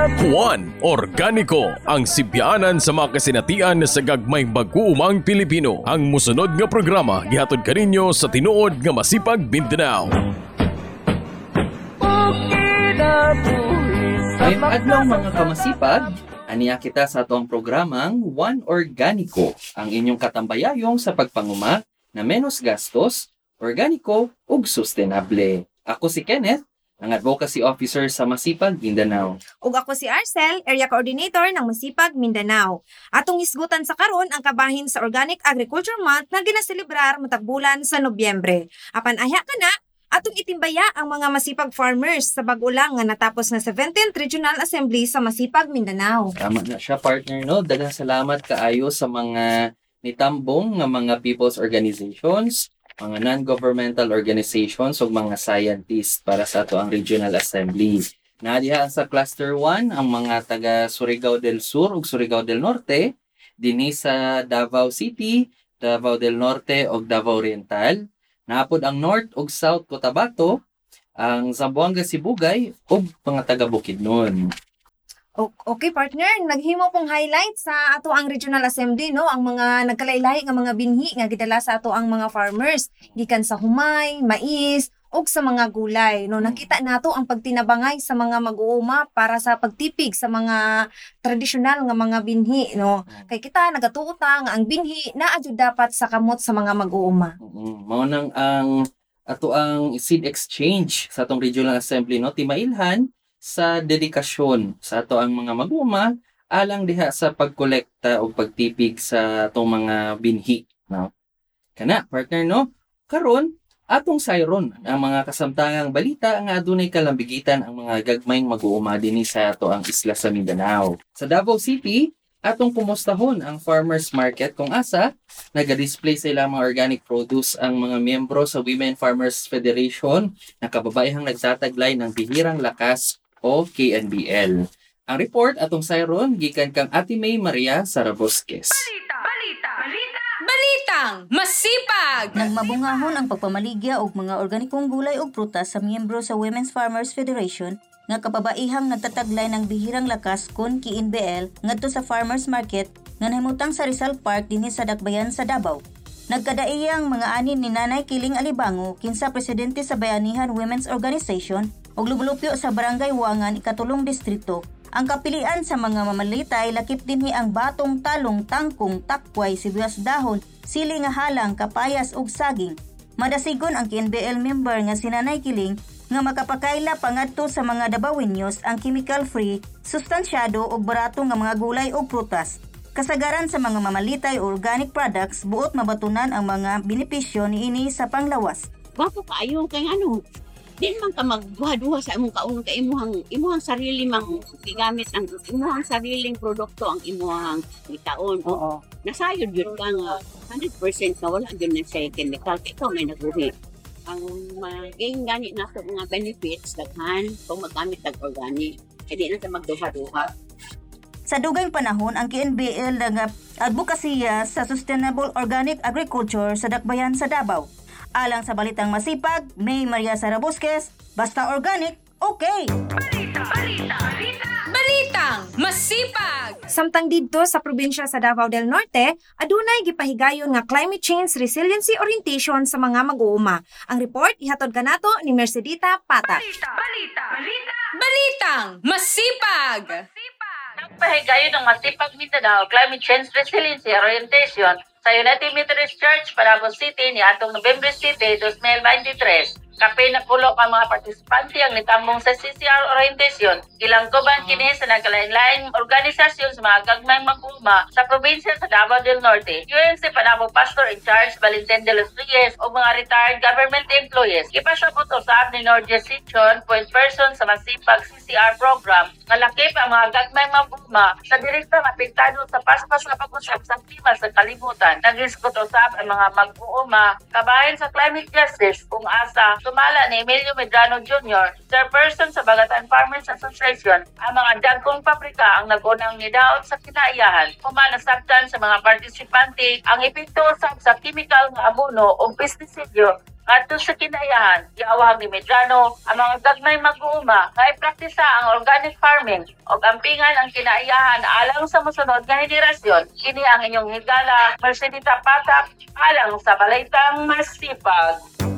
Juan Organiko ang sibyanan sa mga kasinatian sa gagmay mag-uumang Pilipino. Ang musunod nga programa gihatod kaninyo sa tinuod nga masipag Mindanao. Ngayong adlaw mga kamasipag, aniya kita sa atong programang One Organico, ang inyong katambayayong sa pagpanguma na menos gastos, organiko ug sustainable. Ako si Kenneth, ang advocacy officer sa Masipag, Mindanao. Ug ako si Arcel, area coordinator ng Masipag, Mindanao. Atong isgutan sa karon ang kabahin sa Organic Agriculture Month na ginaselebrar matag bulan sa Nobyembre. Apan ahya ka na, atong itimbaya ang mga masipag farmers sa bagulang nga natapos na 17th Regional Assembly sa Masipag, Mindanao. Tama na siya partner no. Daghang salamat kaayo sa mga nitambong nga mga people's organizations, mga non-governmental organizations ug mga scientists para sa ato ang Regional Assembly. Nadiha sa Cluster 1 ang mga taga Surigao del Sur ug Surigao del Norte, dinhi sa Davao City, Davao del Norte ug Davao Oriental. Naapod ang North ug South Cotabato, ang Zamboanga Sibugay ug mga taga Bukidnon. Okay partner, naghimo pong highlight sa ato ang Regional Assembly no? Ang mga nagkalaylay nga mga binhi nga gidala sa ato ang mga farmers. Gikan sa humay, mais ug sa mga gulay no? Nakita nato ang pagtinabangay sa mga mag-uuma para sa pagtipig sa mga tradisyonal nga mga binhi no? Kay kita nagatuota nga ang binhi naa jud dapat sa kamot sa mga mag-uuma. Mm, mao nang ang ato ang seed exchange sa atong regional assembly no? Timailhan sa dedikasyon. Sa ato ang mga maguma alang diha sa pagkolekta o pagtipig sa atong mga binhi no? Kana partner no? Karon atong sayron ang mga kasamtangang balita nga adunay kalambigitan ang mga gagmayng mag-uuma dinhi sa ato ang isla sa Mindanao. Sa Davao City atong kumustahon ang farmers market kung asa naga-display sa ilang mga organic produce ang mga miyembro sa Women Farmers Federation. Na kababaihang nagtataglay ng bihirang lakas o KNBL. Ang report atong sayron gikan kang Ate May Maria Sarabosques. Balitang masipag! Nagmabungahon ang pagpamaligya og mga organikong gulay ug prutas sa miyembro sa Women's Farmers Federation nga kababaihang nagtataglay ng bihirang lakas kon KNBL ngadto sa farmers market nga nahimutang sa Rizal Park dinhi sa Dakbayan sa Davao. Nagkadaiyang mga anin ni Nanay Kiling Alibango kinsa presidente sa Bayanihan Women's Organization ug lumulupyo sa Barangay Wangan ikatulong distrito ang kapilian sa mga mamalitay lakip dinhi ang batong talong tangkong takway sibuyas dahon sili nga halang kapayas ug saging madasigon ang KNBL member nga si Nanay Kiling nga makapakaila pangadto sa mga Dabawenyos ang chemical-free, sustansyado ug barato nga mga gulay ug prutas. Kasagaran sa mga mamalitay organic products, buot mabatunan ang mga benepisyo niini sa panglawas. Wapo kaayo kay ano. Di man ka magduha-duha sa imong kaunong kay imuhang imuhang sarili mang gigamit ang imuhang sariling produkto ang imuhang itaon. Oo. Nasayod yun ka nga 100% na wala yun na sa chemical. Ikaw may naguhi. Ang maging gani na sa mga benefits daghan kung magamit ng organic. Hindi na sa magduha-duha. Sa dugay panahon, ang KNBL nga advokasya sa sustainable organic agriculture sa Dakbayan sa Davao. Alang sa balitang masipag, May Maria Sarabosques, basta organic, okay! Balitang masipag! Samtang didto sa probinsya sa Davao del Norte, adunay gipahigayon nga climate change resiliency orientation sa mga mag-uuma. Ang report ihatod kanato ni Mercedita Pata. Balitang masipag! Nagpahigayon ng Masipag Mindanao Climate Change Resiliency Orientation sa United Methodist Church, Panabo City ni atong November City 2023. Kape na pulo ka mga partisipante ang nitambong sa CCR orientation. Ilang kuban kini sa nagkalain-laing organisasyon sa mga gagmayng mag-uma sa probinsya sa Davao del Norte. UNC Panabo Pastor in Charge Valentin de los Reyes o mga retired government employees. Ipasabot usab ni Nordia Sichon, point person sa Masipag CCR program nga ang mga gagmayng mag-uma sa direktang apektado sa paspas nga pag-usap sa klima sa kalibutan. Nag-iskot usab ang mga mag-uuma kabahin sa climate justice kung asa sumala ni Emilio Medrano Jr., chairperson sa Bagatan Farmers Association, ang mga dagkong pabrika ang nagunang nidaot sa kinaiyahan. Kumanasabtan sa mga partisipante ang epekto usab sa chemical nga abono o pestisidyo Ngadto sa kinaiyahan, giawag ni Medrano ang mga gagmay mag-uuma nga ipraktisa ang organic farming o ampingan ang kinaiyahan alang sa musunod nga henerasyon. Kini ang inyong higala, Mercedita Patak, alang sa Balitang Masipag.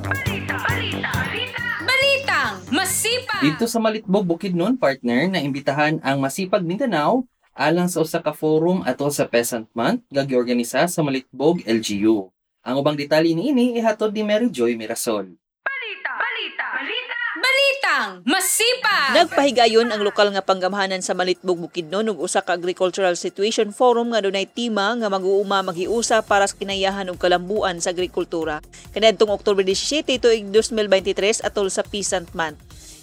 Balitang masipag. Dito sa Malitbog Bukidnon, partner, na imbitahan ang Masipag Mindanao alang sa usa ka forum ato sa Peasant Month nga giorganisa sa Malitbog LGU. Ang ubang detalye niini ihatod ni Mary Joy Mirasol. Balitang masipag. Nagpahigayon ang lokal nga panggamahanan sa Malitbog Bukidnon ug usa ka agricultural situation forum nga dunay tema nga mag-uuma maghiusa para sa kinayahan ug kalambuan sa agrikultura. Kaniadtong Oktubre 17 tuig 2023 atol sa Peasant Month.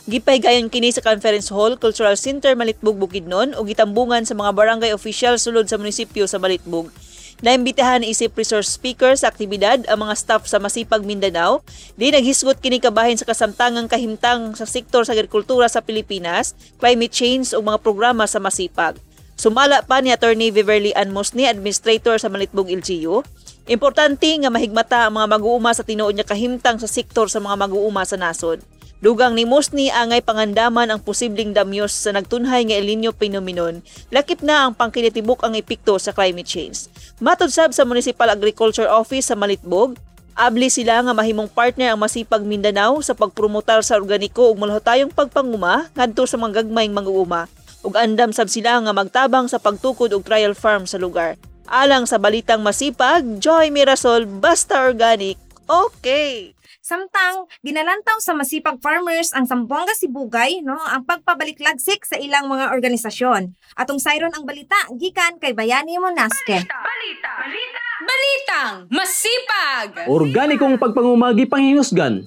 Gipahigayon kini sa Conference Hall, Cultural Center Malitbog Bukidnon ug gitambungan sa mga barangay official sulod sa munisipyo sa Malitbog. Naimbitahan isip resource speaker sa aktibidad ang mga staff sa Masipag Mindanao. Di naghisgot kini kabahin sa kasamtangang kahimtang sa sektor sa agrikultura sa Pilipinas, climate change ug mga programa sa Masipag. Sumala pa ni Attorney Viverly Ann Mosni, Administrator sa Malitbog LGU. Importante nga mahigmata ang mga mag-uuma sa tinuod niya kahimtang sa sektor sa mga mag-uuma sa nasod. Dugang ni Mosni angay pangandaman ang posibleng damyos sa nagtunhay nga El Nino phenomenon, lakip na ang pangkinitibok ang epekto sa climate change. Matod sab sa Municipal Agriculture Office sa Malitbog, abli sila nga mahimong partner ang Masipag Mindanao sa pagpromotar sa organiko ug malahutayong pagpanguma ngadto sa mga gagmayng mag-uuma ug andam sab sila nga magtabang sa pagtukod og trial farm sa lugar. Alang sa balitang masipag, Joy Mirasol, basta organic, okay! Samtang ginalantaw sa masipag farmers ang Sambuanga Sibugay no ang pagpabaliklagsik sa ilang mga organisasyon. Atong sayron ang balita gikan kay Bayani Monaske. Balitang masipag. Organikong pagpangumagi panghinusgan.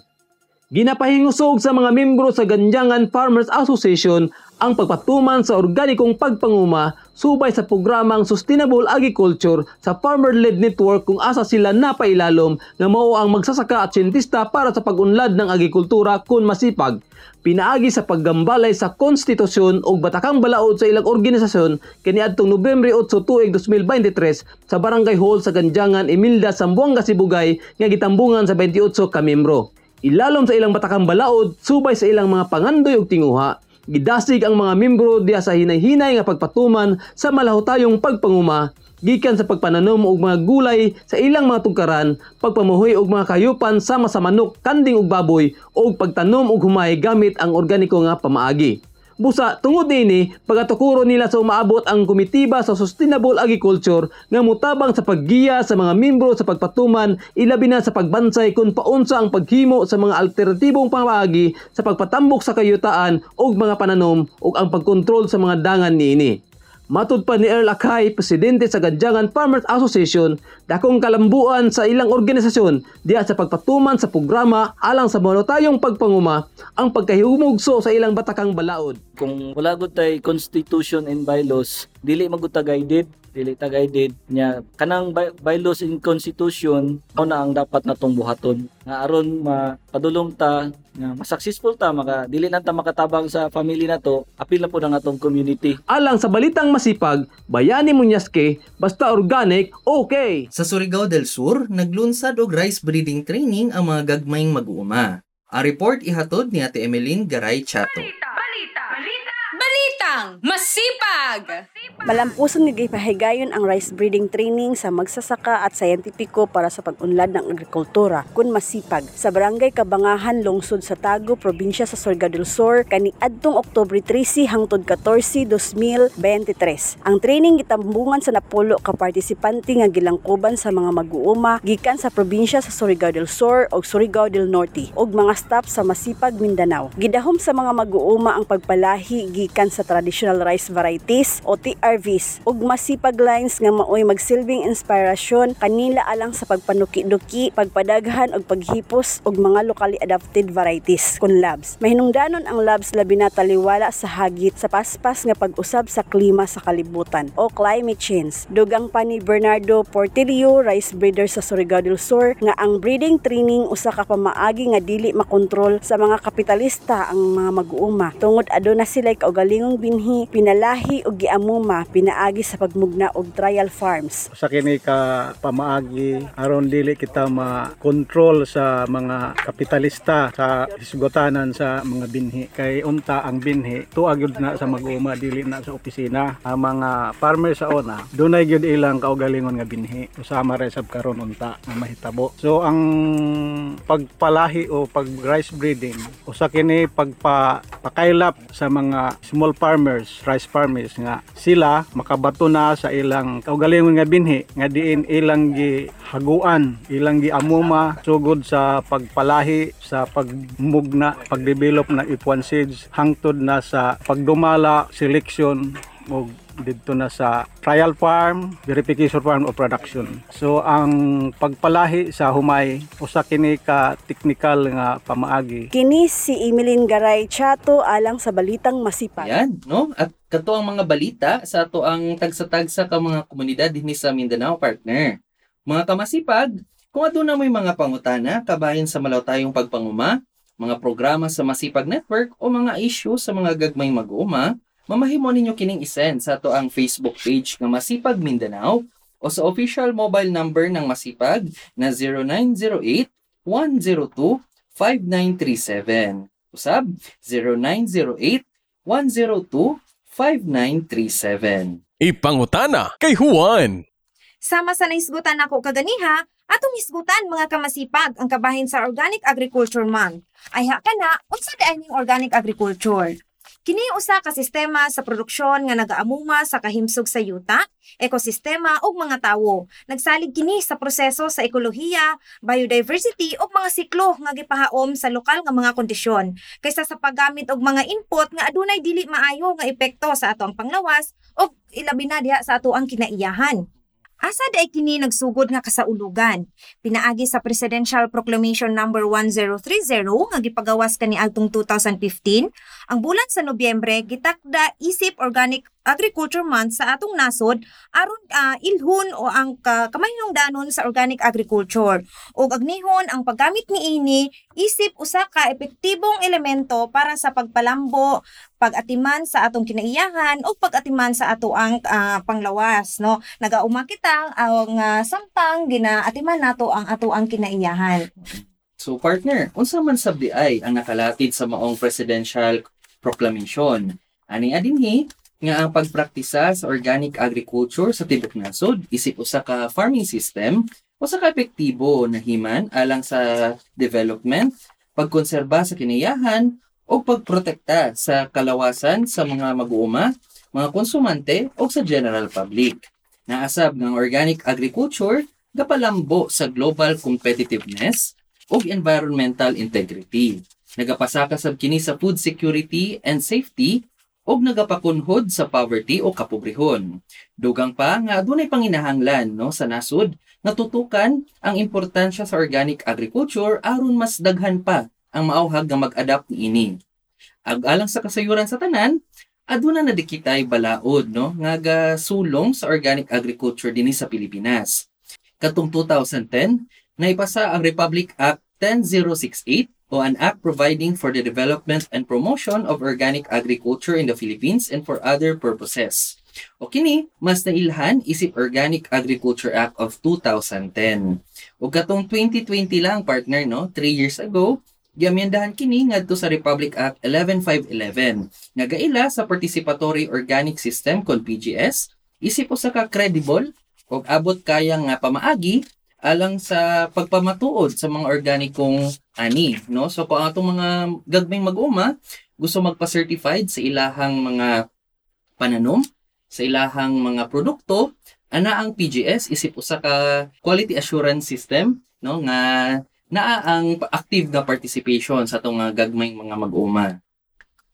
Ginapahingusog sa mga membro sa Ganjangan Farmers Association ang pagpatuman sa organikong pagpanguma subay sa programang Sustainable Agriculture sa Farmer-Led Network kung asa sila napailalom nga mao ang magsasaka at siyentista para sa pag-unlad ng agrikultura kun masipag. Pinaagi sa paggambalay sa konstitusyon o batakang balaod sa ilang organisasyon kaniadtong Nobyembre 8 tuig 2023 sa Barangay Hall sa Ganjangan, Emilda, Sambuanga, Sibugay nga gitambungan sa 28 ka membro. Ilalom sa ilang batakang balaod subay sa ilang mga pangandoy ug tinguha gidasig ang mga membro diya sa hinay-hinay nga pagpatuman sa malahutayong pagpanguma gikan sa pagpananom og mga gulay sa ilang mga tugkaran, pagpamuhoy og mga kayupan sama sa manok, kanding ug baboy ug pagtanom og humay gamit ang organiko nga pamaagi. Busa, tungod nini, pagatukuro nila sa umaabot ang komitiba sa Sustainable Agriculture nga mutabang sa paggiya sa mga membro sa pagpatuman, ilabi na sa pagbansay kung paunsa ang paghimo sa mga alternatibong pamaagi sa pagpatambok sa kayutaan ug mga pananom ug ang pagkontrol sa mga dangan niini. Matud pa ni Earl Akay, presidente sa Gadjangan Farmers Association, dakong kalambuan sa ilang organisasyon diya sa pagpatuman sa programa alang sa monotayong pagpanguma ang pagkahumugso sa ilang batakang balaod. kung wala tay constitution and bylaws dili magud ta guided dili ta guided nya kanang by- bylaws and constitution mao na ang dapat natong buhaton nga aron mapadulong ta nga mas successful ta maka dili lang ta makatabang sa family nato apil na po ng atong community Alang sa balitang masipag, bayani Munyaske, basta organic, okay! Sa Surigao del Sur, naglunsad og rice breeding training ang mga gagmayng mag-uuma. A report ihatod ni Ate Emeline Garay Chato. Balitang masipag. Malampuson nga gipahigayon ang rice breeding training sa magsasaka at sayentipiko para sa pag-unlad ng agrikultura kun masipag sa barangay Kabangahan lungsod sa Tago, probinsya sa Surigao del Sur kani adtong Oktubre 13 hangtod 14, 2023. Ang training gitambungan sa napulo ka partisipante nga gilangkuban sa mga mag-uuma gikan sa probinsya sa Surigao del Sur ug Surigao del Norte ug mga staff sa Masipag Mindanao. Gidahom sa mga mag-uuma ang pagpalahi gikan sa traditional rice varieties o TR service ug masipag lines nga maoy magsilbing inspirasyon kanila alang sa pagpanuki-duki, pagpadaghan ug paghipos og mga locally adapted varieties kun labs. Mahinungdanon ang labs labi na taliwala sa hagit sa paspas nga pag-usab sa klima sa kalibutan o climate change. Dugang pa ni Bernardo Portillo, rice breeder sa Surigao del Sur, nga ang breeding training usa ka pamaagi nga dili makontrol sa mga kapitalista ang mga mag-uuma. Tungod aduna sila kaugalingong binhi, pinalahi ug giamuma pinaagi sa pagmugna og trial farms. sa kini ka pamaagi aron dili kita ma-control sa mga kapitalista sa hisgotanan sa mga binhi. Kay unta ang binhi tuag gyud na sa mag-uma dili na sa opisina. Ang mga farmer sa ona dunay gyud ilang kaugalingon nga binhi. Usama ra sab karon unta nga mahitabo. So ang pagpalahi o pag rice breeding usa kini pagpa pakailap sa mga small farmers rice farmers nga sila makabato na sa ilang kaugalingon nga binhi nga diin ilang gi haguan ilang gi amuma sugod sa pagpalahi sa pagmugna pagdevelop ng ipuan seeds hangtod na sa pagdumala selection o dito na sa trial farm, verification farm o production. So ang pagpalahi sa humay usa kini ka technical nga pamaagi Kini si Emeline Garay Chato alang sa balitang masipag. Yan, no? At kato ang mga balita sa ato ang tagsa-tagsa ka mga komunidad dinhi sa Mindanao partner. Mga kamasipag, kung aduna mo'y mga pangutana kabahin sa malaw tayong pagpanguma, mga programa sa Masipag Network o mga issue sa mga gagmay mag-uuma, mamahimo ninyo kining isend sa ato ang Facebook page nga Masipag Mindanao o sa official mobile number ng Masipag na 0908 102 5937. Usab 0908 102 5937. Ipangutana kay Juan. Sama sa naisgutan ako kaganiha, atong isgutan mga kamasipag ang kabahin sa Organic Agriculture Month. Ay ha ka na, unsa di ning organic agriculture? Kini usa ka sistema sa produksyon nga nagaamuma sa kahimsog sa yuta, ekosistema ug mga tawo. Nagsalig kini sa proseso sa ekolohiya, biodiversity ug mga siklo nga gipahaom sa lokal nga mga kondisyon kaysa sa paggamit og mga input nga adunay dili maayo nga epekto sa atong panglawas ug ilabi na diha sa atoang kinaiyahan. Asa day kini nagsugod nga kasaulugan. Pinaagi sa Presidential Proclamation number 1030 nga gipagawas kani adtong 2015, ang bulan sa Nobyembre gitakda isip Organic Agriculture Month sa atong nasod aron ah, ilhun o ang ka, kamayungdanon sa organic agriculture. Ug agnihon ang paggamit niini isip usa ka epektibong elemento para sa pagpalambo, pag-atiman sa atong kinaiyahan o pag-atiman sa ato ang ah, panglawas no nagauma kita ang ah, samtang ginaatiman nato ang ato ang kinaiyahan So partner, unsa man sab di ay ang nakalatid sa maong presidential proclamation? Ani adinhi nga ang pagpraktisa sa organic agriculture sa tibok nasod isip usa ka farming system usa ka epektibo na himan alang sa development, pagkonserba sa kinayahan o pagprotekta sa kalawasan sa mga mag-uuma, mga konsumante o sa general public. Naasab ng organic agriculture gapalambo sa global competitiveness ug environmental integrity. Nagapasaka sab kini sa food security and safety ug nagapakunhod sa poverty o kapobrehon. Dugang pa nga adunay panginahanglan no sa nasud natutukan ang importansya sa organic agriculture aron mas daghan pa ang maawhag nga mag-adapt niini. Ag alang sa kasayuran sa tanan, aduna na di kitay balaod no nga gasulong sa organic agriculture dinhi sa Pilipinas. Katong 2010, naipasa ang Republic Act 10068 o an act providing for the development and promotion of organic agriculture in the Philippines and for other purposes. O kini, mas nailhan isip Organic Agriculture Act of 2010. O katong 2020 lang, partner, no? 3 years ago, giamyendahan kini ngadto sa Republic Act 11511 nga gaila sa Participatory Organic System kon PGS isip usa ka credible ug abot kaya nga pamaagi alang sa pagpamatuod sa mga organikong ani no? So kung atong mga gagmay mag-uma gusto magpa-certified sa ilahang mga pananom sa ilahang mga produkto ana ang PGS isip usa ka quality assurance system no? Nga naa ang active na participation sa atong mga gagmayng mga mag-uma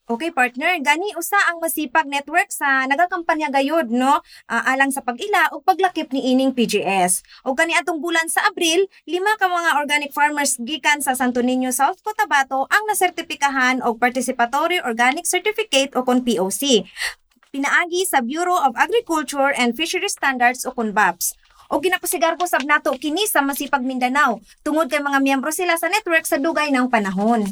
Okay, partner, gani usa ang masipag network sa nagakampanya gayud no Ah, alang sa pag-ila ug paglakip ni ining PGS. O kani atong bulan sa Abril, lima ka mga organic farmers gikan sa Santo Niño, South Cotabato ang nasertipikahan og Participatory Organic Certificate o kon POC. Pinaagi sa Bureau of Agriculture and Fisheries Standards o kon BAPS. O ginapasigar ko sab nato kini sa Masipag Mindanao tungod kay mga miyembro sila sa network sa dugay ng panahon.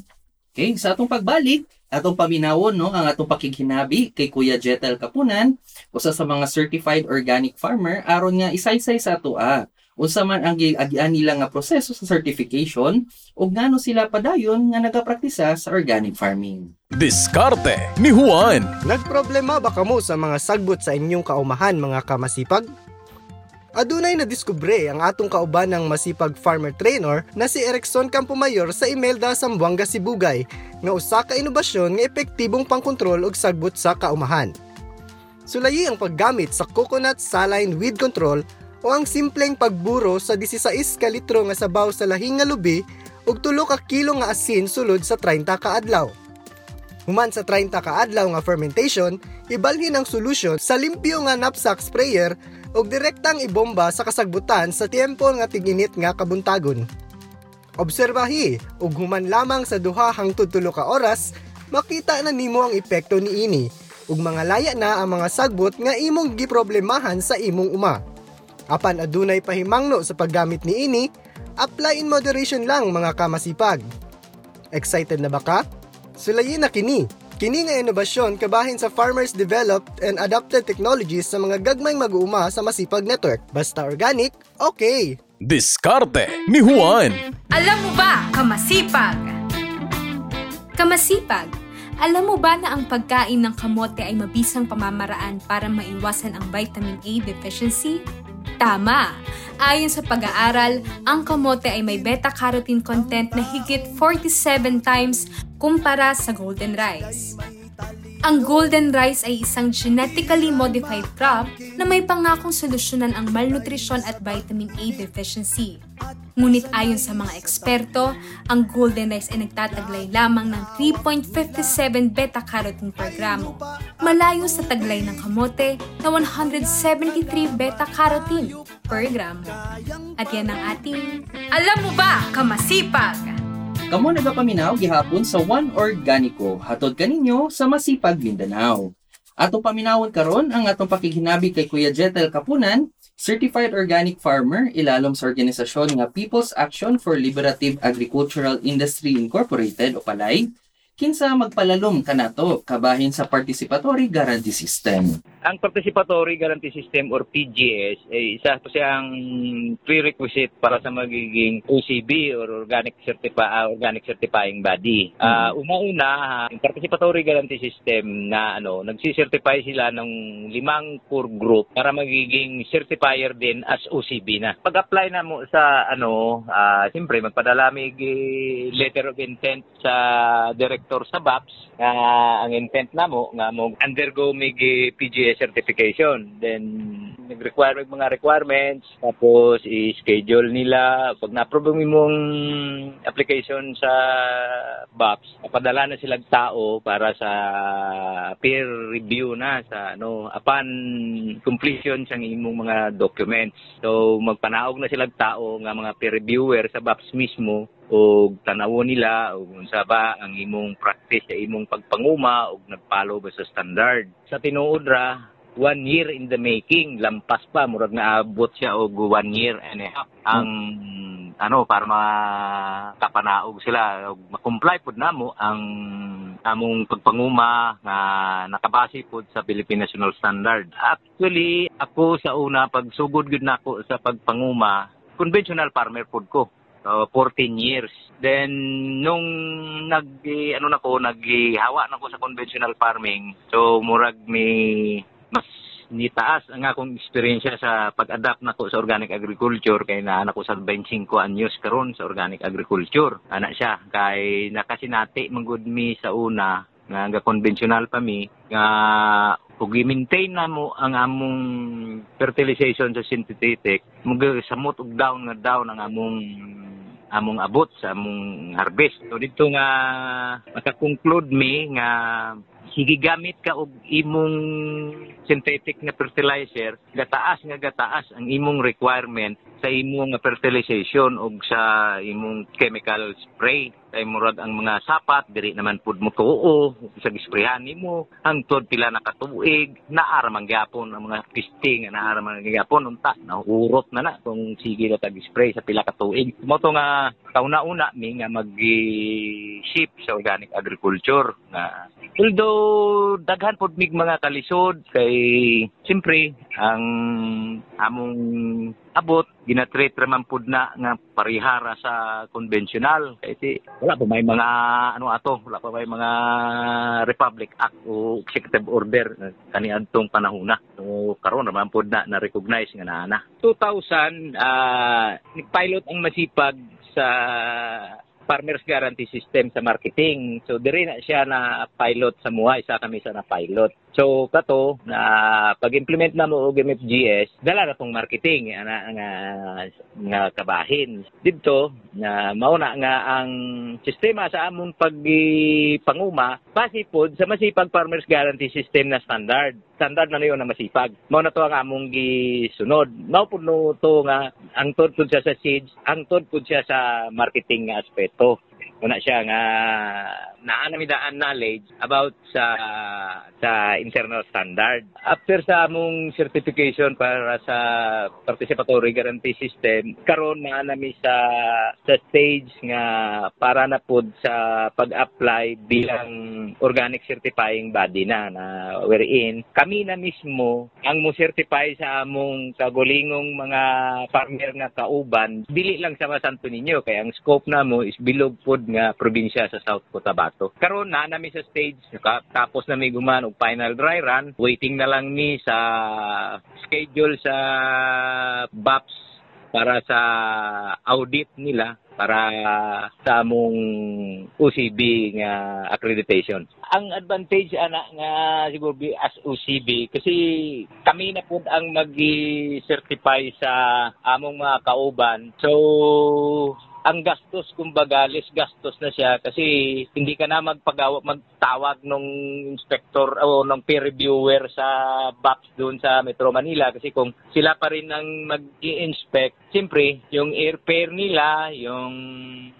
Okay, sa atong pagbalik, atong paminawon no ang atong pakighinabi kay Kuya Jetel Kapunan, usa sa mga certified organic farmer aron nga isaysay sa atoa. Unsa man ang giagian nila nga proseso sa certification ug ngano sila padayon nga nagapraktisa sa organic farming. Diskarte ni Juan. Nagproblema ba kamo sa mga sagbot sa inyong kaumahan mga kamasipag? Adunay na diskubre ang atong kauban ng masipag farmer trainer na si Erickson Campomayor sa Imelda, Zamboanga, Sibugay nga usa ka inobasyon nga epektibong pangkontrol og sagbot sa kaumahan. Sulayi ang paggamit sa coconut saline weed control o ang simpleng pagburo sa 16 ka litro nga sabaw sa lahing nga lubi ug tulo ka kilo nga asin sulod sa 30 ka adlaw. Human sa 30 ka adlaw nga fermentation, ibalhin ang solusyon sa limpyo nga knapsack sprayer ug direktang ibomba sa kasagbutan sa tiempo nga tiginit nga kabuntagon. Obserbahi ug human lamang sa duha hangtod tulo ka oras, makita na nimo ang epekto ni ini ug mga laya na ang mga sagbot nga imong giproblemahan sa imong uma. Apan adunay pahimangno sa paggamit ni ini, apply in moderation lang mga kamasipag. Excited na ba ka? Sulayin na kini. Kini nga inobasyon kabahin sa farmers developed and adapted technologies sa mga gagmayng mag-uuma sa Masipag Network. Basta organic, okay. Diskarte ni Juan. Alam mo ba, kamasipag? Kamasipag, alam mo ba na ang pagkain ng kamote ay mabisang pamamaraan para maiwasan ang vitamin A deficiency? Tama! Ayon sa pag-aaral, ang kamote ay may beta-carotene content na higit 47 times kumpara sa golden rice. Ang golden rice ay isang genetically modified crop na may pangakong solusyonan ang malnutrisyon at vitamin A deficiency. Ngunit ayon sa mga eksperto, ang golden rice ay nagtataglay lamang ng 3.57 beta-carotene per gramo, malayo sa taglay ng kamote na 173 beta-carotene per gramo. At yan ang ating Alam mo ba, kamasipag! Kamo nagapaminaw gihapon sa One Organico hatod kaninyo sa Masipag Mindanao. Atong paminawon karon ang atong pakighinabi kay Kuya Jetel Kapunan, certified organic farmer ilalom sa organisasyon nga People's Action for Liberative Agricultural Industry Incorporated o PALAY, kinsa magpalalom kanato kabahin sa participatory guarantee system. Ang Participatory Guarantee System or PGS ay isa po siyang prerequisite para sa magiging OCB or Organic, Certifi- ah, Organic Certifying Body. Ah, una-una, ang Participatory Guarantee System na ano, nagsicertify sila ng limang core group para magiging certifier din as OCB na. Pag-apply na mo sa ano, ah, siyempre magpadala eh, letter of intent sa director sa BAPS nga ang intent na mo nga mo undergo mig PGS certification. Then nag-require mag mga requirements tapos i-schedule nila. Pag na-approve mo application sa BAPS papadala na sila tao para sa peer review na sa ano upon completion sa imong mga documents. So magpanaog na sila tao nga mga peer reviewer sa BAPS mismo o tanawon nila o unsa ba ang imong practice sa imong pagpanguma o nagpalo ba sa standard. Sa tinuod ra one year in the making lampas pa murag naabot siya og one year and a half. Ang ano para makapanaog sila og makomply pud namo ang among pagpanguma nga nakabase pud sa Philippine National Standard. Actually ako sa una pagsugod gud nako sa pagpanguma conventional farmer pud ko So, 14 years. Then, nung nag, ano na ko, naghawa na ko sa conventional farming, so, murag may mas nitaas ang akong eksperyensya sa pag-adapt nako sa organic agriculture kay na anak ko sa 25 anyos karon sa organic agriculture ana siya kay nakasinati manggod mi sa una nga nga conventional pa mi nga ug i-maintain na mo ang among fertilization sa synthetic mug samot og down nga down ang among among abot sa among harvest. So dito nga maka-conclude mi nga higigamit ka og imong synthetic nga fertilizer, gataas nga gataas ang imong requirement sa imong fertilization og sa imong chemical spray. Kay murag ang mga sapat diri naman pud mo tuo sa gisprehan nimo hangtod pila na katuig naara man gyapon ang mga pisting nga naara man gyapon unta naurot na na kung sige na tag spray sa pila ka tuig mo to nga kauna-una mi nga mag ship sa organic agriculture nga although daghan pod mig mga kalisod kay siyempre ang among abot ginatreat raman pud na nga parihara sa konbensyonal. Kasi wala pa may mga ano ato wala pa may mga Republic Act o Executive Order kani adtong panahona so karon raman pud na na recognize nga naana 2000 uh, nagpilot ang masipag sa Farmers Guarantee System sa marketing. So diri na siya na pilot sa MUA, isa kami sa na pilot. So kato na pag-implement na mo og MFGS, dala na tong marketing ana nga nga kabahin. Dito na mauna nga ang sistema sa amon pagpanguma base pod sa masipag Farmers Guarantee System na standard. Standard na niyo na masipag. Mao na to ang among gisunod. Mao pud no to nga ang tod pud siya sa seeds, ang tod pud siya sa marketing nga aspeto una siya nga naa na midaan knowledge about sa sa internal standard. After sa among certification para sa participatory guarantee system, karon na nami sa sa stage nga para na pod sa pag-apply bilang organic certifying body na na wherein kami na mismo ang mo certify sa among kagulingong mga farmer nga kauban dili lang sa Santo Niño kay ang scope na mo is bilog pod nga probinsya sa South Cotabato. Karon na nami sa stage tapos na mi guman og final dry run, waiting na lang mi sa schedule sa BAPS para sa audit nila para sa among OCB nga accreditation. Ang advantage ana nga siguro as OCB kasi kami na pud ang magi-certify sa among mga kauban. So ang gastos kumbaga less gastos na siya kasi hindi ka na magpagawa magtawag nung inspector o nung peer reviewer sa BAPS doon sa Metro Manila. Kasi kung sila pa rin ang mag-i-inspect siyempre yung airfare nila yung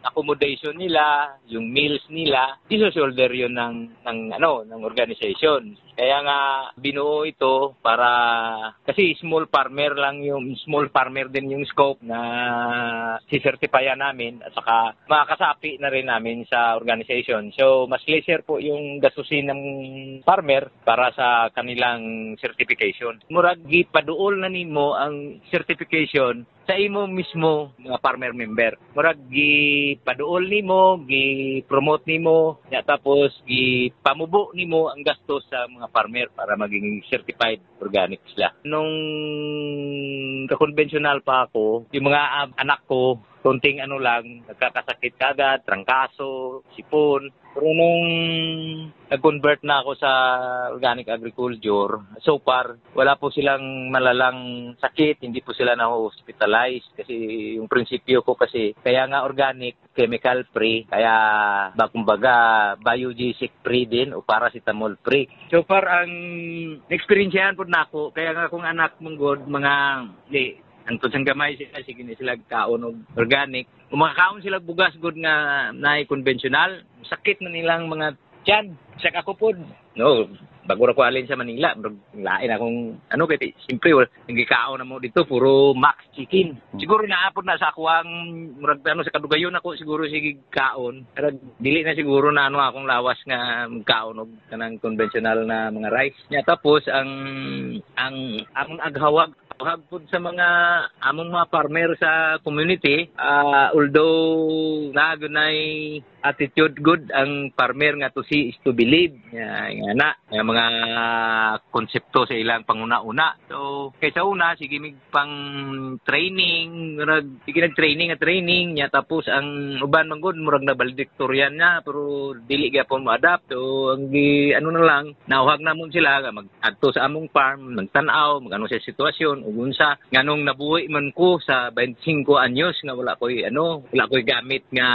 accommodation nila yung meals nila iso-shoulder yun ng ng ano ng organization kaya nga binuo ito para kasi small farmer lang yung small farmer din yung scope na si-certifyan namin at saka makakasapi na rin namin sa organization. So mas lesser po yung gastusin ng farmer para sa kanilang certification. Murag gipaduol na nimo ang certification sa imo mismo mga farmer member. Murag gipaduol nimo, gi-promote nimo, ya tapos gipamubo nimo ang gastos sa mga farmer para maging certified organic sila. Nung kakonbensyonal pa ako, yung mga anak ko, konting ano lang, nagkakasakit kagad, trangkaso, sipon. Pero nung nag-convert na ako sa organic agriculture, so far, wala po silang malalang sakit, hindi po sila na-hospitalize kasi yung prinsipyo ko kasi, kaya nga organic, chemical free, kaya ba kumbaga biogesic free din o paracetamol free. So far, ang experiensyahan po na ako, kaya nga kung anak mong god, mga, ang tunsang gamay sila, sige na sila kaon og organic. Kung makakaon sila bugas good nga na konventional, sakit na nilang mga tiyan. Sa ako po, no, bago ra ko alin sa Manila, lain akong, ano kaya, siyempre, wala, nagkikaon na mo dito, puro max chicken. Siguro naapod na sa ako ang, murag, ano, sa kadugayon ako, siguro sige kaon. Pero dili na siguro na ano akong lawas nga kaon og kanang conventional na mga rice. Nya tapos ang ang among aghawag hagpod sa mga among mga farmer sa community ah, although nagunay attitude good ang farmer nga to see is to believe nga nga na nga mga konsepto sa ilang panguna-una. So kaysa una sige mig pang training murag sige nag training at training nya tapos ang uban man gud murag na valedictorian na pero dili gyapon mo adapt so ang gi ano na lang nauhag namon sila nga mag adto sa among farm nagtan-aw magano sa sitwasyon ug unsa nganong nabuhi man ko sa 25 anyos nga wala koy ano wala koy gamit nga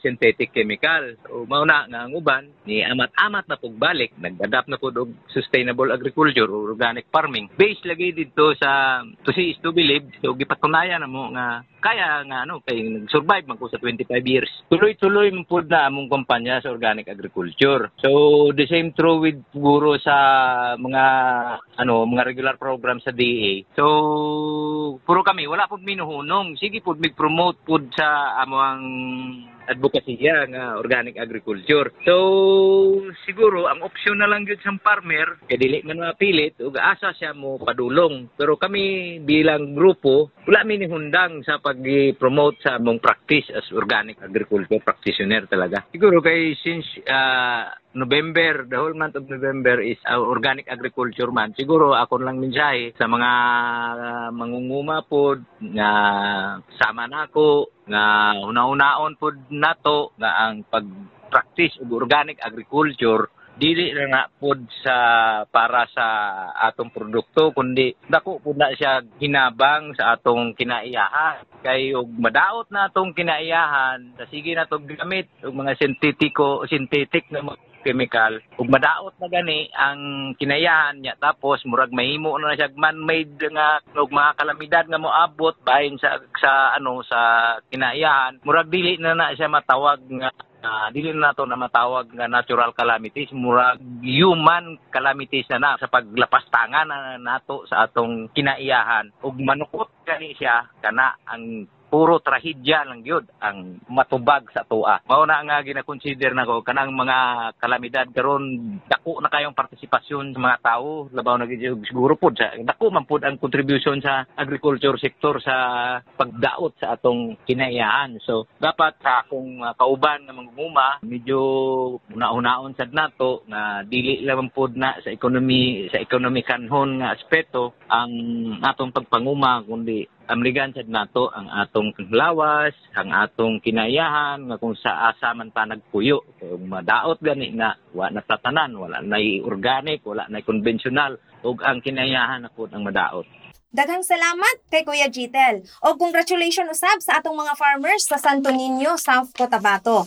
synthetic chemical. O mao na nga ang uban ni amat-amat na pug balik nag-adapt na pud og sustainable agriculture or organic farming. Based lagi dito sa to see is to believe so gipatunayan na nga kaya nga ano kay nag-survive man ko sa 25 years. Tuloy-tuloy man pud na among kumpanya sa organic agriculture. So the same true with siguro sa mga ano mga regular program sa DA so puro kami wala pud minuhunong sige pud mig-promote pud sa among advokasya nga organic agriculture. So siguro ang option na lang gyud sa farmer kay dili man mapilit ug asa siya mo padulong. Pero kami bilang grupo wala mi ni sa pag-promote sa among practice as organic agriculture practitioner talaga. Siguro kay since ah, November, the whole month of November is uh, organic agriculture month. Siguro ako lang mensahe sa mga uh, mangunguma pod nga sama nako nga una-unaon pod nato nga ang pag-practice og organic agriculture dili na na pod sa para sa atong produkto kundi dako pud na siya hinabang sa atong kinaiyahan kay og madaot na atong kinaiyahan sige na gamit og mga sintetiko synthetic na mga chemical. Ug madaot na gani ang kinayahan niya tapos murag mahimo na siya man-made nga og mga kalamidad nga moabot bahin sa sa ano sa kinayahan murag dili na na siya matawag nga Ah, dili na nato na matawag nga natural calamities. Murag human calamities na na sa paglapastangan na nato sa atong kinaiyahan ug manukot gani siya kana ang puro trahedya lang gyud ang matubag sa tua. Mao na nga gina-consider nako kanang mga kalamidad karon dako na kayong partisipasyon sa mga tao labaw na gyud siguro pud sa dako man pud ang contribution sa agriculture sector sa pagdaot sa atong kinaiyahan. So dapat sa akong uh, kauban nga mangumuma medyo una-unaon sad nato na dili lang pud na sa ekonomi sa ekonomikanhon nga aspeto ang atong pagpanguma kundi amligan sad nato ang atong lawas, ang atong kinayahan nga kung sa asa man ta nagpuyo. Kung madaot gani nga wa na tatanan, wala na organic, wala na konbensyonal ug ang kinayahan na pud ang madaot. Daghang salamat kay Kuya Jitel. O congratulations usab sa atong mga farmers sa Santo Niño, South Cotabato.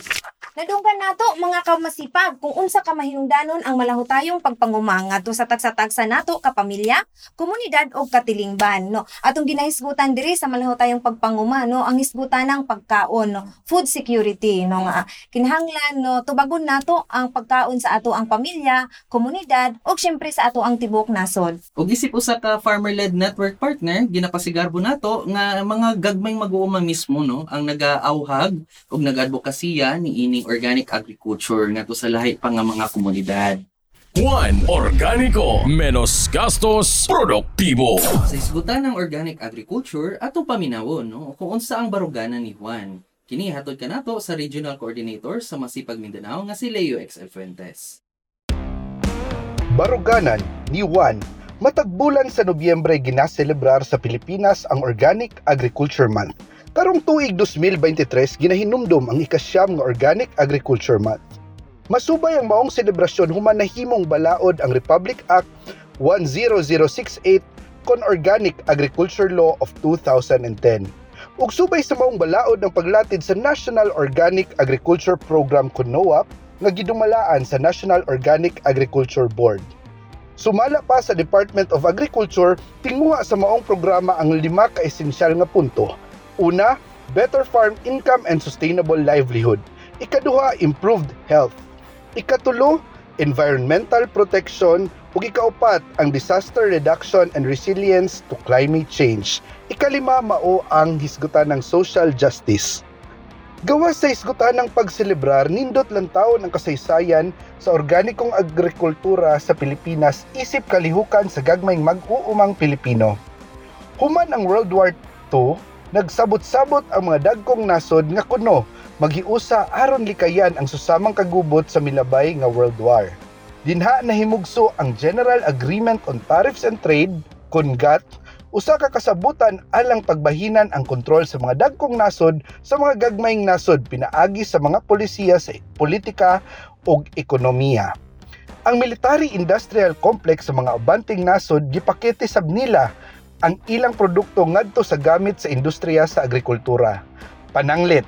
Nadunggan nato mga kamasipag kung unsa ka mahinungdanon ang malahutayong pagpangumanga to sa tagsa-tagsa nato kapamilya, komunidad o katilingban no. Atong ginahisgutan diri sa malahutayong pagpanguma no ang hisgutan ng pagkaon no, food security no nga kinahanglan no tubagon nato ang pagkaon sa ato ang pamilya, komunidad ug syempre sa ato ang tibok nasod. ug isip usa ka farmer-led network partner ginapasigarbo nato nga mga gagmayng mag-uuma mismo no ang nagaawhag ug nag-advokasya ni ining organic agriculture ngadto sa lahi pa nga mga komunidad. Juan Organico, menos gastos, produktibo. Sa isgutan ng organic agriculture atong paminawon no kung unsa ang baruganan ni Juan. Kini hatod kanato sa Regional Coordinator sa Masipag Mindanao nga si Leo X. Fuentes. Baruganan ni Juan Matag bulan sa Nobyembre ginaselebrar sa Pilipinas ang Organic Agriculture Month. Karong tuig 2023 ginahinumdum ang ikasyam nga Organic Agriculture Month. Masubay ang maong selebrasyon human nahimong balaod ang Republic Act 10068 kon Organic Agriculture Law of 2010. Ug subay sa maong balaod ang paglatid sa National Organic Agriculture Program kon NOAP nga gidumalaan sa National Organic Agriculture Board. Sumala pa sa Department of Agriculture, tinguha sa maong programa ang lima ka esensyal nga punto. Una, better farm income and sustainable livelihood. Ikaduha, improved health. Ikatulo, environmental protection ug ikaupat ang disaster reduction and resilience to climate change. Ikalima mao ang hisgutan ng social justice. Gawas sa hisgutan ng pagselebrar, nindot lang taon ang kasaysayan sa organikong agrikultura sa Pilipinas isip kalihukan sa gagmayng mag-uumang Pilipino. Human ang World War II, nagsabot-sabot ang mga dagkong nasod nga kuno maghiusa aron likayan ang susamang kagubot sa milabay nga World War. Dinha nahimugso ang General Agreement on Tariffs and Trade, CONGAT, usa ka kasabutan alang pagbahinan ang kontrol sa mga dagkong nasod sa mga gagmayng nasod pinaagi sa mga polisiya sa politika ug ekonomiya. Ang military-industrial complex sa mga abanting nasod gipakete sab nila ang ilang produkto ngadto sa gamit sa industriya sa agrikultura. Pananglit,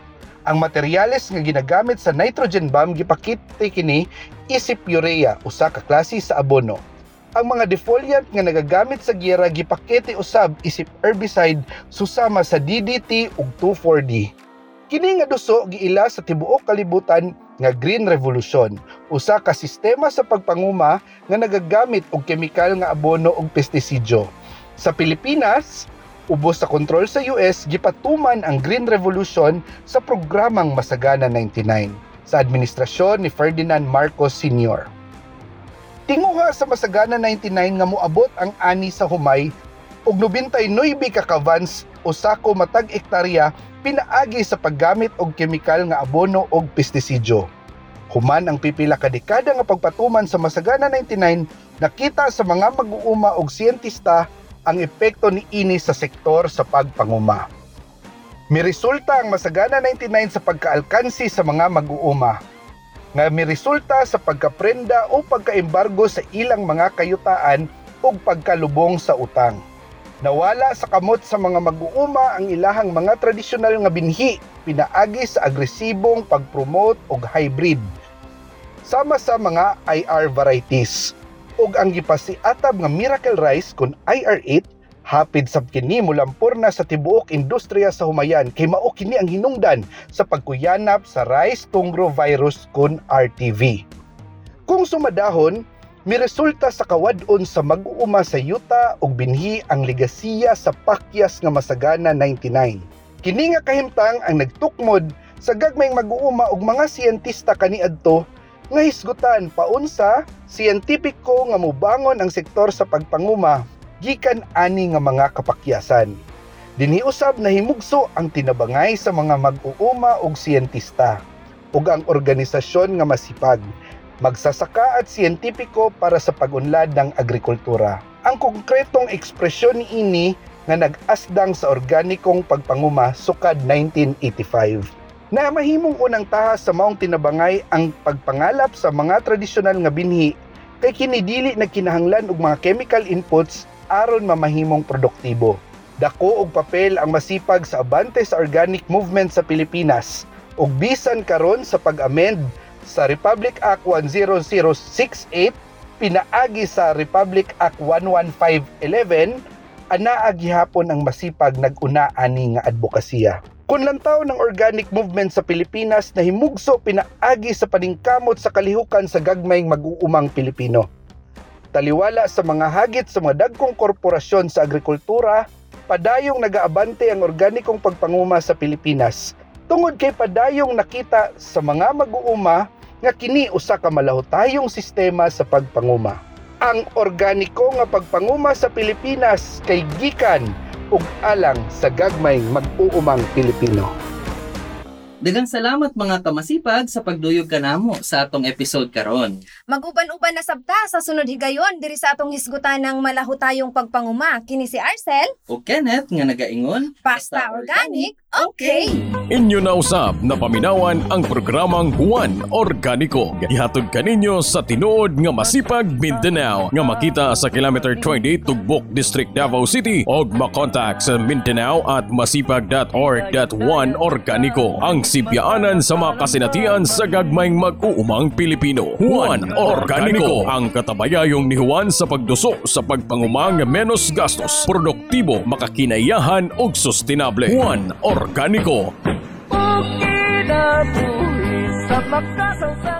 ang materyales nga ginagamit sa nitrogen bomb gipakita kini isip urea usa ka klase sa abono. Ang mga defoliant nga nagagamit sa giyera gipakete usab isip herbicide susama sa DDT ug 2,4-D. Kini nga duso giila sa tibuok kalibutan nga Green Revolution, usa ka sistema sa pagpanguma nga nagagamit og kemikal nga abono ug pestisidyo. Sa Pilipinas, ubos sa kontrol sa US, gipatuman ang Green Revolution sa programang Masagana 99 sa administrasyon ni Ferdinand Marcos Sr. Tinguha sa Masagana 99 nga moabot ang ani sa humay ug 99 ka kavans o sako matag ektarya pinaagi sa paggamit og kemikal nga abono og pestisidyo. Human ang pipila ka dekada nga pagpatuman sa Masagana 99, nakita sa mga mag-uuma og siyentista ang epekto ni ini sa sektor sa pagpanguma. Miresulta ang Masagana 99 sa pagkaalkansi sa mga mag-uuma nga miresulta sa pagkaprenda o pagkaembargo sa ilang mga kayutaan o pagkalubong sa utang. Nawala sa kamot sa mga mag-uuma ang ilahang mga tradisyonal nga binhi pinaagi sa agresibong pag-promote og hybrid sama sa mga IR varieties ug ang gipasiatab nga miracle rice kun IR8 hapid sab kini mulampor na sa tibuok industriya sa humayan kay mao kini ang hinungdan sa pagkuyanap sa rice tungro virus kun RTV. Kung sumadahon, miresulta sa kawadon sa mag-uuma sa yuta ug binhi ang ligasiya sa pakyas nga masagana 99. Kini nga kahimtang ang nagtukmod sa gagmayng mag-uuma ug mga siyentista kaniadto nga hisgutan paunsa siyentipiko nga mobangon ang sektor sa pagpanguma gikan ani nga mga kapakyasan. Dinhi usab na himugso ang tinabangay sa mga mag-uuma ug siyentista ug ang organisasyon nga masipag magsasaka at siyentipiko para sa pag-unlad ng agrikultura. Ang konkretong ekspresyon ni ini nga nag-asdang sa organikong pagpanguma sukad 1985 na mahimong unang tahas sa maong tinabangay ang pagpangalap sa mga tradisyonal nga binhi kay kini dili na kinahanglan og mga chemical inputs aron mamahimong produktibo. Dako og papel ang masipag sa abante sa organic movement sa Pilipinas ug bisan karon sa pag-amend sa Republic Act 10068 pinaagi sa Republic Act 11511 anaa gihapon ang masipag nag-una ani nga advokasya. Kung lantaw ng organic movement sa Pilipinas na himugso pinaagi sa paningkamot sa kalihukan sa gagmayng mag-uumang Pilipino taliwala sa mga hagit sa mga dagkong korporasyon sa agrikultura, padayong nagaabante ang organikong pagpanguma sa Pilipinas. Tungod kay padayong nakita sa mga mag-uuma nga kini usa ka malahutayong sistema sa pagpanguma. Ang organiko nga pagpanguma sa Pilipinas kay gikan ug alang sa gagmayng mag-uumang Pilipino. Dagang salamat mga kamasipag sa pagduyog kanamo sa atong episode karon. Maguban-uban na sabta sa sunod higayon diri sa atong hisgutan ng malahutayong pagpanguma. Kini si Arcel, O Kenneth nga nagaingon, Pasta Organic, okay! Inyo na usab na paminawan ang programang Juan Organiko. Ihatod kaninyo sa tinuod nga masipag Mindanao nga makita sa kilometer 28 Tugbok District Davao City og makontak sa Mindanao at masipag.org.one Organiko ang sibyaanan sa mga kasinatian sa gagmayng mag-uumang Pilipino. Juan Organiko ang katabayayong ni Juan sa pagduso sa pagpangumang menos gastos, produktibo, makakinayahan ug sustainable. Juan Organiko. Okay na buhi sa makasawsaw